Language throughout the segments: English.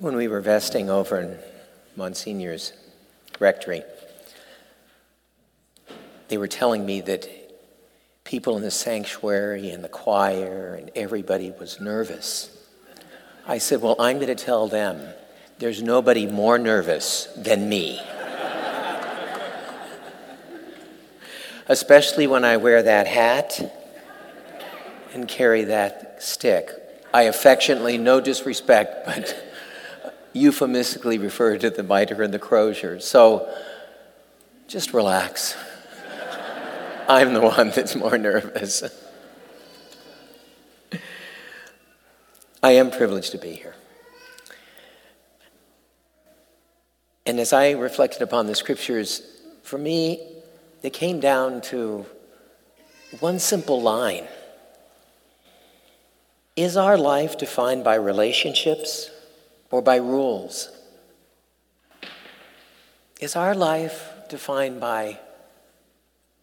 When we were vesting over in Monsignor's rectory, they were telling me that people in the sanctuary and the choir and everybody was nervous. I said, Well, I'm going to tell them there's nobody more nervous than me. Especially when I wear that hat and carry that stick. I affectionately, no disrespect, but euphemistically refer to the mitre and the crozier. So just relax. I'm the one that's more nervous. I am privileged to be here. And as I reflected upon the scriptures, for me, they came down to one simple line Is our life defined by relationships or by rules? Is our life defined by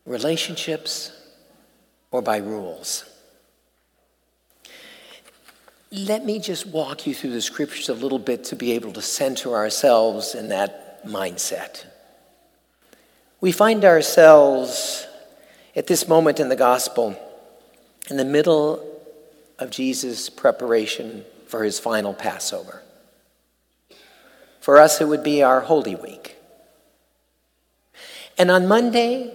relationships, or by rules. Let me just walk you through the scriptures a little bit to be able to center ourselves in that mindset. We find ourselves at this moment in the gospel in the middle of Jesus' preparation for his final Passover. For us, it would be our Holy Week. And on Monday,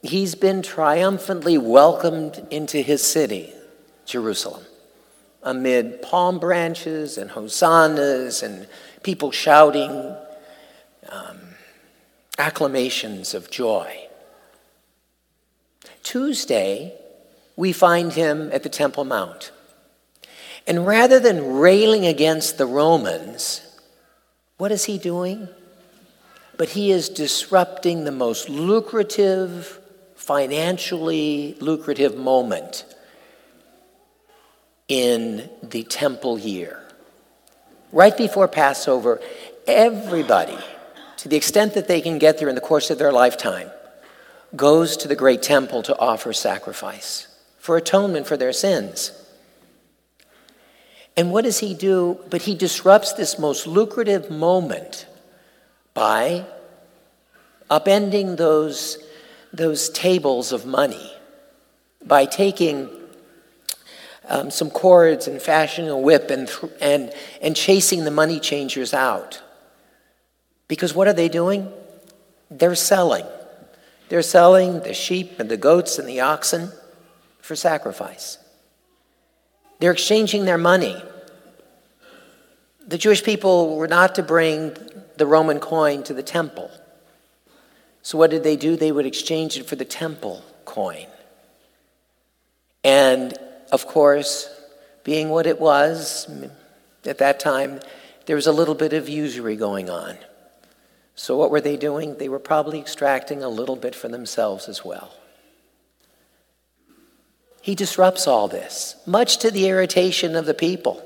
he's been triumphantly welcomed into his city, Jerusalem, amid palm branches and hosannas and people shouting um, acclamations of joy. Tuesday, we find him at the Temple Mount. And rather than railing against the Romans, what is he doing? But he is disrupting the most lucrative financially lucrative moment in the temple year. Right before Passover, everybody, to the extent that they can get there in the course of their lifetime, goes to the great temple to offer sacrifice for atonement for their sins. And what does he do? But he disrupts this most lucrative moment by upending those those tables of money by taking um, some cords and fashioning a whip and, and, and chasing the money changers out. Because what are they doing? They're selling. They're selling the sheep and the goats and the oxen for sacrifice. They're exchanging their money. The Jewish people were not to bring the Roman coin to the temple. So, what did they do? They would exchange it for the temple coin. And of course, being what it was at that time, there was a little bit of usury going on. So, what were they doing? They were probably extracting a little bit for themselves as well. He disrupts all this, much to the irritation of the people.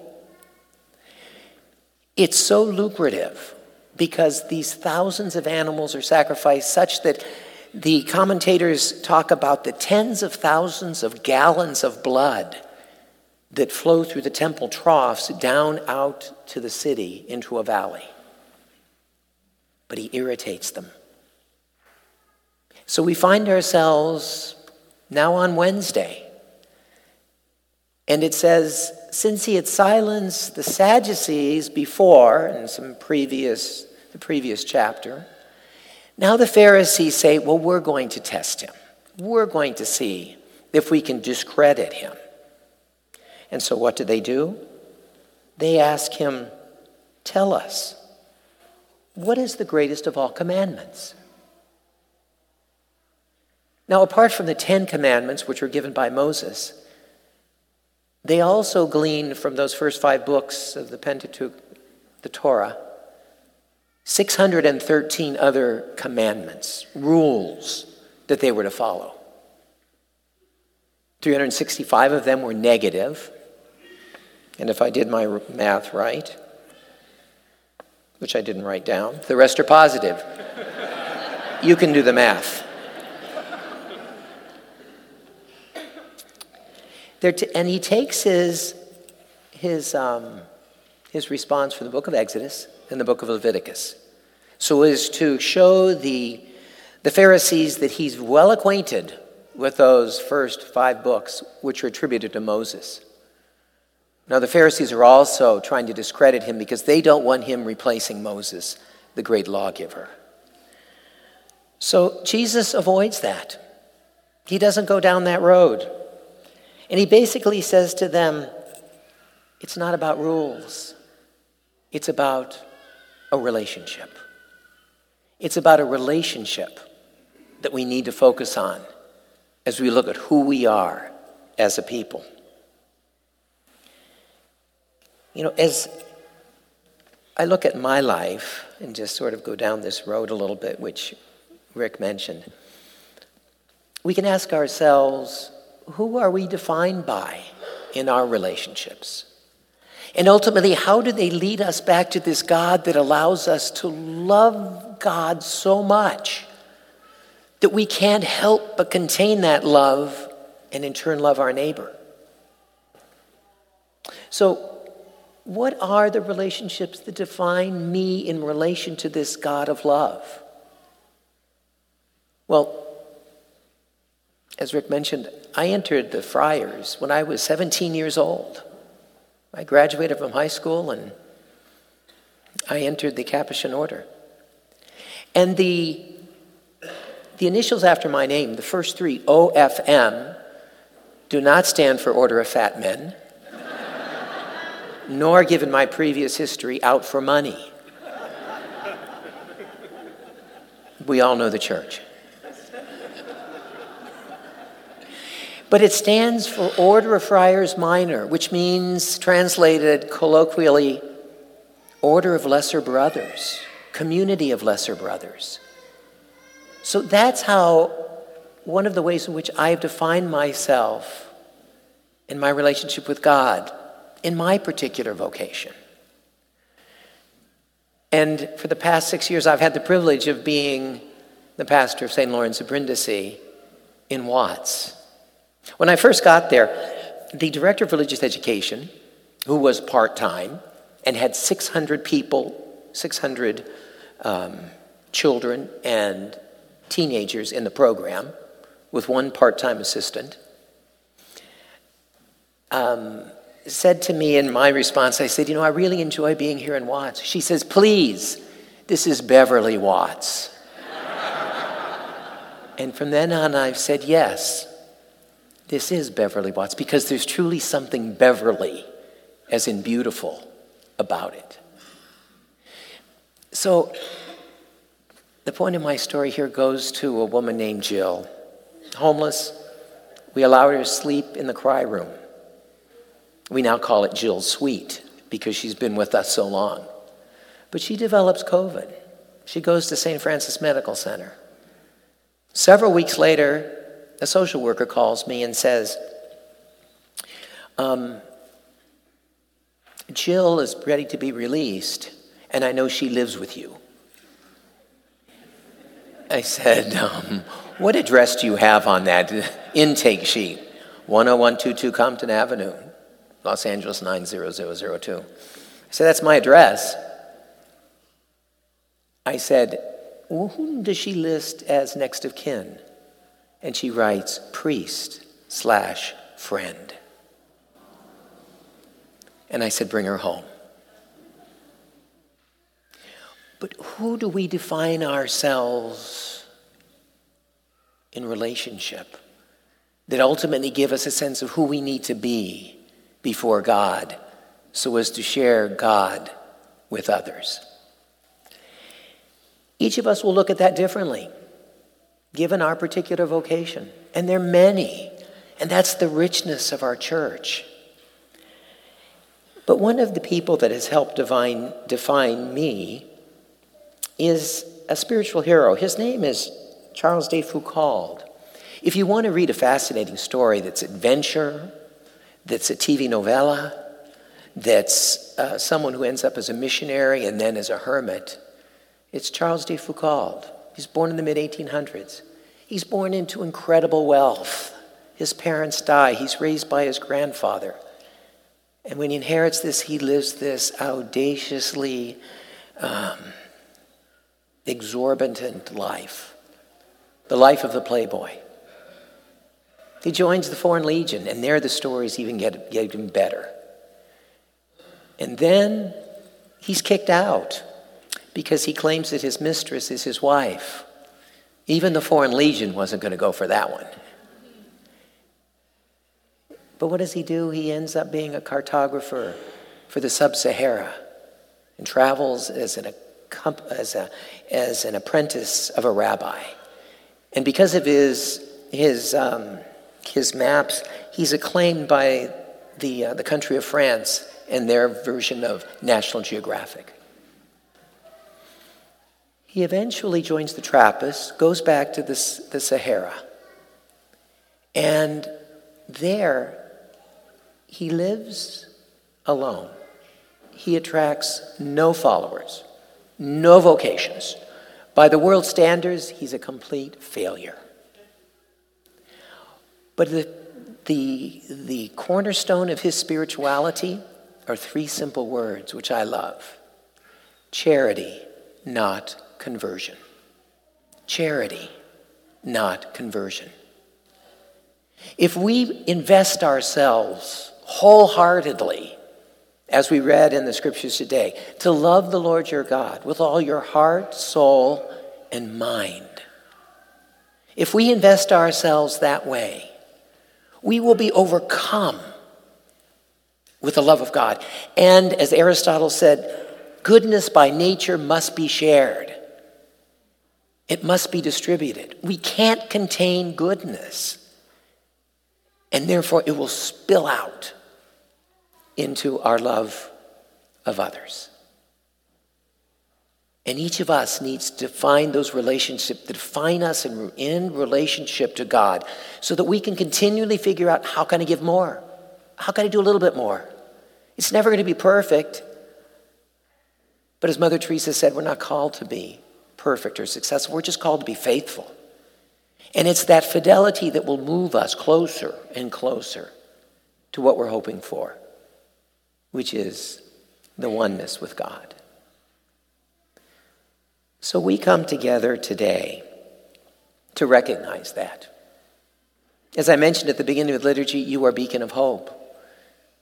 It's so lucrative because these thousands of animals are sacrificed such that the commentators talk about the tens of thousands of gallons of blood that flow through the temple troughs down out to the city into a valley. But he irritates them. So we find ourselves now on Wednesday. And it says, since he had silenced the Sadducees before, in some previous the previous chapter. Now the Pharisees say, well, we're going to test him. We're going to see if we can discredit him. And so what do they do? They ask him, Tell us, what is the greatest of all commandments? Now, apart from the Ten Commandments, which were given by Moses, they also glean from those first five books of the Pentateuch, the Torah, 613 other commandments, rules that they were to follow. 365 of them were negative, and if I did my math right, which I didn't write down, the rest are positive. you can do the math. T- and he takes his, his um, his response from the book of Exodus and the book of Leviticus, so as to show the, the Pharisees that he's well acquainted with those first five books which are attributed to Moses. Now, the Pharisees are also trying to discredit him because they don't want him replacing Moses, the great lawgiver. So Jesus avoids that. He doesn't go down that road. And he basically says to them, it's not about rules, it's about a relationship. It's about a relationship that we need to focus on as we look at who we are as a people. You know, as I look at my life and just sort of go down this road a little bit, which Rick mentioned, we can ask ourselves who are we defined by in our relationships? And ultimately, how do they lead us back to this God that allows us to love God so much that we can't help but contain that love and in turn love our neighbor? So, what are the relationships that define me in relation to this God of love? Well, as Rick mentioned, I entered the Friars when I was 17 years old. I graduated from high school and I entered the Capuchin Order. And the, the initials after my name, the first three, OFM, do not stand for Order of Fat Men nor given my previous history out for money. We all know the church. But it stands for Order of Friars Minor, which means, translated colloquially, Order of Lesser Brothers, Community of Lesser Brothers. So that's how, one of the ways in which I've defined myself in my relationship with God in my particular vocation. And for the past six years, I've had the privilege of being the pastor of St. Lawrence of Brindisi in Watts. When I first got there, the director of religious education, who was part time and had 600 people, 600 um, children and teenagers in the program, with one part time assistant, um, said to me in my response, I said, You know, I really enjoy being here in Watts. She says, Please, this is Beverly Watts. and from then on, I've said, Yes, this is Beverly Watts because there's truly something Beverly, as in beautiful, about it. So, the point of my story here goes to a woman named Jill, homeless. We allowed her to sleep in the cry room. We now call it Jill's Suite because she's been with us so long. But she develops COVID. She goes to St. Francis Medical Center. Several weeks later, a social worker calls me and says, um, Jill is ready to be released, and I know she lives with you. I said, um, What address do you have on that intake sheet? 10122 Compton Avenue. Los Angeles 90002. I said, That's my address. I said, well, Whom does she list as next of kin? And she writes, Priest slash friend. And I said, Bring her home. But who do we define ourselves in relationship that ultimately give us a sense of who we need to be? before God so as to share God with others. Each of us will look at that differently, given our particular vocation. And there are many, and that's the richness of our church. But one of the people that has helped define, define me is a spiritual hero. His name is Charles de Foucauld. If you want to read a fascinating story that's adventure, that's a TV novella, that's uh, someone who ends up as a missionary and then as a hermit. It's Charles de Foucauld. He's born in the mid 1800s. He's born into incredible wealth. His parents die. He's raised by his grandfather. And when he inherits this, he lives this audaciously um, exorbitant life the life of the playboy. He joins the Foreign Legion, and there the stories even get, get even better. And then he's kicked out because he claims that his mistress is his wife. Even the Foreign Legion wasn't going to go for that one. But what does he do? He ends up being a cartographer for the sub Sahara and travels as an, as, a, as an apprentice of a rabbi. And because of his, his, um, his maps, he's acclaimed by the, uh, the country of France and their version of National Geographic. He eventually joins the Trappists, goes back to the, the Sahara, and there he lives alone. He attracts no followers, no vocations. By the world standards, he's a complete failure. But the, the, the cornerstone of his spirituality are three simple words, which I love charity, not conversion. Charity, not conversion. If we invest ourselves wholeheartedly, as we read in the scriptures today, to love the Lord your God with all your heart, soul, and mind. If we invest ourselves that way, we will be overcome with the love of God. And as Aristotle said, goodness by nature must be shared. It must be distributed. We can't contain goodness. And therefore, it will spill out into our love of others. And each of us needs to find those relationships that define us in, in relationship to God so that we can continually figure out how can I give more? How can I do a little bit more? It's never going to be perfect. But as Mother Teresa said, we're not called to be perfect or successful. We're just called to be faithful. And it's that fidelity that will move us closer and closer to what we're hoping for, which is the oneness with God. So we come together today to recognize that. As I mentioned at the beginning of the liturgy, you are beacon of hope.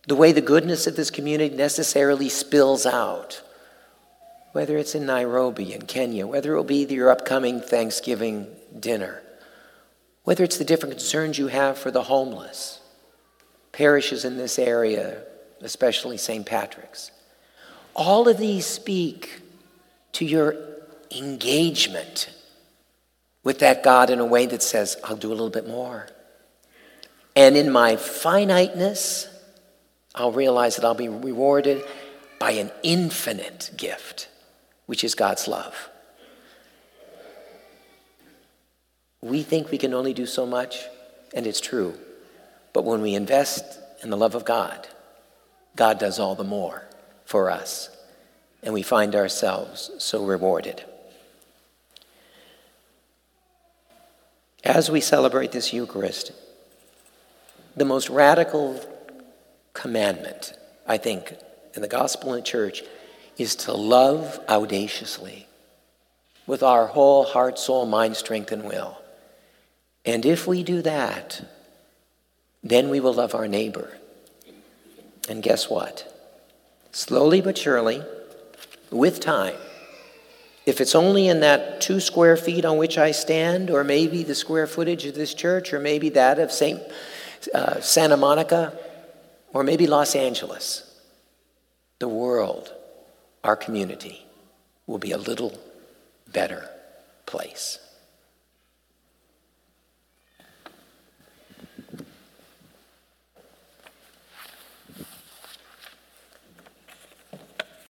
The way the goodness of this community necessarily spills out, whether it's in Nairobi, in Kenya, whether it will be your upcoming Thanksgiving dinner, whether it's the different concerns you have for the homeless, parishes in this area, especially St. Patrick's. All of these speak to your engagement with that God in a way that says, I'll do a little bit more. And in my finiteness, I'll realize that I'll be rewarded by an infinite gift, which is God's love. We think we can only do so much, and it's true. But when we invest in the love of God, God does all the more for us, and we find ourselves so rewarded. As we celebrate this Eucharist, the most radical commandment, I think, in the gospel and church is to love audaciously with our whole heart, soul, mind, strength, and will. And if we do that, then we will love our neighbor. And guess what? Slowly but surely, with time, if it's only in that two square feet on which I stand, or maybe the square footage of this church, or maybe that of St. Uh, Santa Monica, or maybe Los Angeles, the world, our community, will be a little better place.